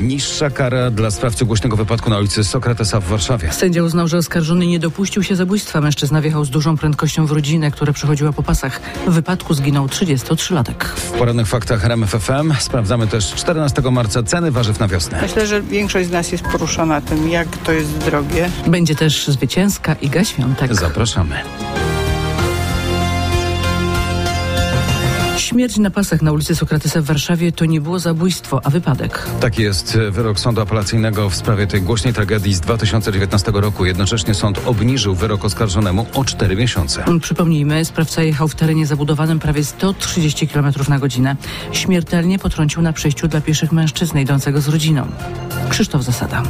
Niższa kara dla sprawcy głośnego wypadku na ulicy Sokratesa w Warszawie. Sędzia uznał, że oskarżony nie dopuścił się zabójstwa. Mężczyzna wjechał z dużą prędkością w rodzinę, która przechodziła po pasach. W wypadku zginął 33-latek. W porannych faktach RMFFM sprawdzamy też 14 marca ceny warzyw na wiosnę. Myślę, że większość z nas jest poruszona tym, jak to jest drogie. Będzie też zwycięska Iga Świątek. Zapraszamy. Śmierć na pasach na ulicy Sokratesa w Warszawie to nie było zabójstwo, a wypadek. Tak jest wyrok sądu apelacyjnego w sprawie tej głośnej tragedii z 2019 roku. Jednocześnie sąd obniżył wyrok oskarżonemu o 4 miesiące. Przypomnijmy, sprawca jechał w terenie zabudowanym prawie 130 km na godzinę. Śmiertelnie potrącił na przejściu dla pieszych mężczyznę idącego z rodziną. Krzysztof Zasada.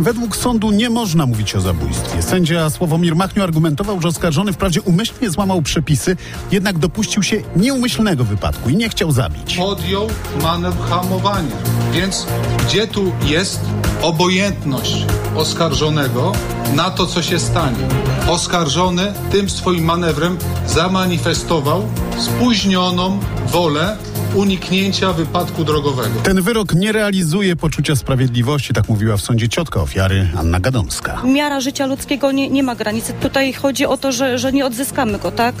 Według sądu nie można mówić o zabójstwie. Sędzia Sławomir Machniu argumentował, że oskarżony wprawdzie umyślnie złamał przepisy, jednak dopuścił się nieumyślnego wypadku i nie chciał zabić. podjął manewr hamowania. Więc gdzie tu jest obojętność oskarżonego na to, co się stanie? Oskarżony tym swoim manewrem zamanifestował spóźnioną wolę uniknięcia wypadku drogowego. Ten wyrok nie realizuje poczucia sprawiedliwości, tak mówiła w sądzie ciotka ofiary Anna Gadomska. miara życia ludzkiego nie, nie ma granicy. Tutaj chodzi o to, że, że nie odzyskamy go, tak?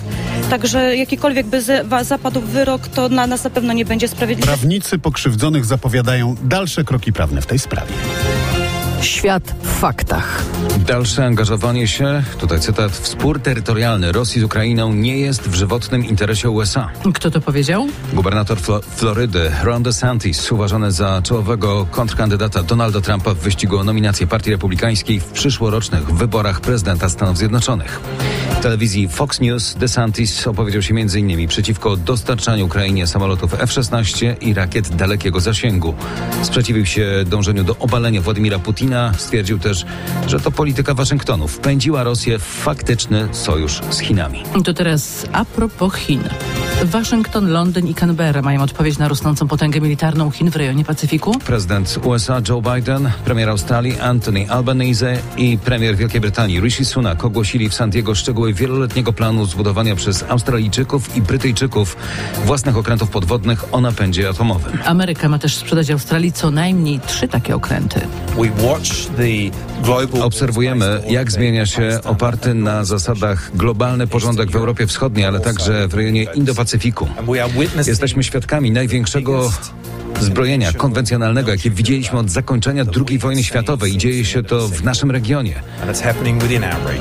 Także jakikolwiek by za- zapadł wyrok, to na nas na pewno nie będzie sprawiedliwy. Prawnicy pokrzywdzonych zapowiadają dalsze kroki prawne w tej sprawie. Świat w faktach. Dalsze angażowanie się, tutaj cytat, w spór terytorialny Rosji z Ukrainą nie jest w żywotnym interesie USA. Kto to powiedział? Gubernator Flo- Florydy Ron DeSantis, uważany za czołowego kontrkandydata Donalda Trumpa w wyścigu o nominację Partii Republikańskiej w przyszłorocznych wyborach prezydenta Stanów Zjednoczonych. W telewizji Fox News DeSantis opowiedział się m.in. przeciwko dostarczaniu Ukrainie samolotów F-16 i rakiet dalekiego zasięgu. Sprzeciwił się dążeniu do obalenia Władimira Putina. Stwierdził też, że to polityka Waszyngtonu wpędziła Rosję w faktyczny sojusz z Chinami. To teraz a propos Chin. Waszyngton, Londyn i Canberra mają odpowiedź na rosnącą potęgę militarną Chin w rejonie Pacyfiku. Prezydent USA Joe Biden, premier Australii Anthony Albanese i premier Wielkiej Brytanii Rishi Sunak ogłosili w San Diego szczegóły wieloletniego planu zbudowania przez Australijczyków i Brytyjczyków własnych okrętów podwodnych o napędzie atomowym. Ameryka ma też sprzedać Australii co najmniej trzy takie okręty. Obserwujemy, jak zmienia się oparty na zasadach globalny porządek w Europie Wschodniej, ale także w rejonie Indo-Pacyfiku. Jesteśmy świadkami największego zbrojenia konwencjonalnego, jakie widzieliśmy od zakończenia II wojny światowej i dzieje się to w naszym regionie.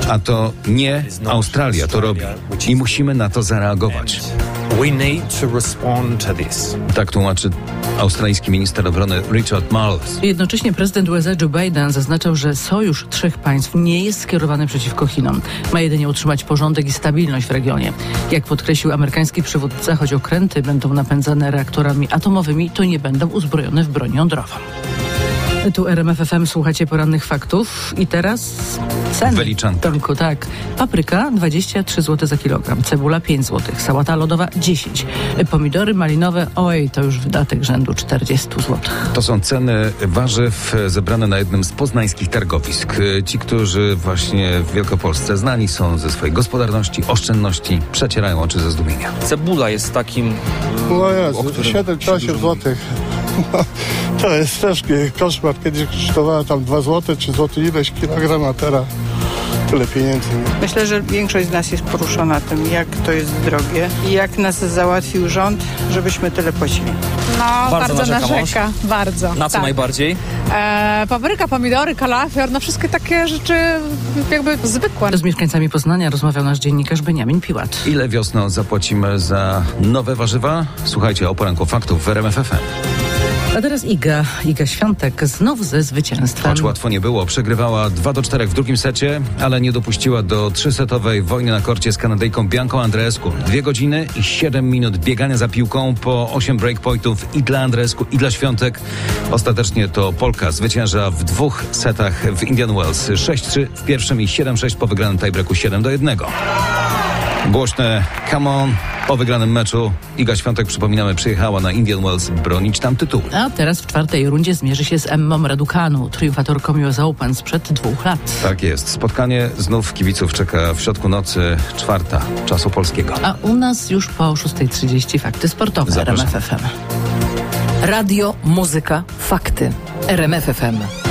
A to nie Australia to robi i musimy na to zareagować. Tak tłumaczy australijski minister obrony Richard Marles. Jednocześnie prezydent USA Joe Biden zaznaczał, że sojusz trzech państw nie jest skierowany przeciwko Chinom. Ma jedynie utrzymać porządek i stabilność w regionie. Jak podkreślił amerykański przywódca, choć okręty będą napędzane reaktorami atomowymi, to nie będą uzbrojone w broń jądrową. Tu RMF FM, słuchacie porannych faktów i teraz ceny. Wyliczanki. Tomku, tak. Papryka 23 zł za kilogram, cebula 5 zł, sałata lodowa 10, pomidory malinowe, oj, to już wydatek rzędu 40 zł. To są ceny warzyw zebrane na jednym z poznańskich targowisk. Ci, którzy właśnie w Wielkopolsce znani są ze swojej gospodarności, oszczędności, przecierają oczy ze zdumienia. Cebula jest takim. No o Jezu, którym 7 czy się 8 dużo złotych. To jest też koszmar. Kiedyś kosztowała tam 2 zł czy złoty ileś kilogram, a teraz tyle pieniędzy. Myślę, że większość z nas jest poruszona tym, jak to jest drogie i jak nas załatwił rząd, żebyśmy tyle płacili. No, Bardzo bardzo, narzeka. Bardzo. Na co tak. najbardziej? E, papryka, pomidory, kalafior, no wszystkie takie rzeczy jakby zwykłe. Z mieszkańcami Poznania rozmawiał nasz dziennikarz Beniamin Piłat. Ile wiosną zapłacimy za nowe warzywa? Słuchajcie o poranku faktów w RMF FM. A teraz Iga, Iga Świątek znów ze zwycięstwem. Choć łatwo nie było, przegrywała 2 do 4 w drugim secie, ale nie dopuściła do trzysetowej wojny na korcie z Kanadyjką Bianką Andreescu. Dwie godziny i 7 minut biegania za piłką po 8 breakpointów i dla Andreescu i dla Świątek. Ostatecznie to Polka zwycięża w dwóch setach w Indian Wells. 6-3 w pierwszym i 7-6 po wygranym tiebreaku 7 do 1. Głośne come on po wygranym meczu. Iga Świątek, przypominamy, przyjechała na Indian Wells bronić tam tytułu. A teraz w czwartej rundzie zmierzy się z Emmą Raducanu, triumfatorką US Open sprzed dwóch lat. Tak jest. Spotkanie znów kibiców czeka w środku nocy czwarta czasu polskiego. A u nas już po 6.30 fakty sportowe Zapraszam. RMF FM. Radio, muzyka, fakty. RMF FM.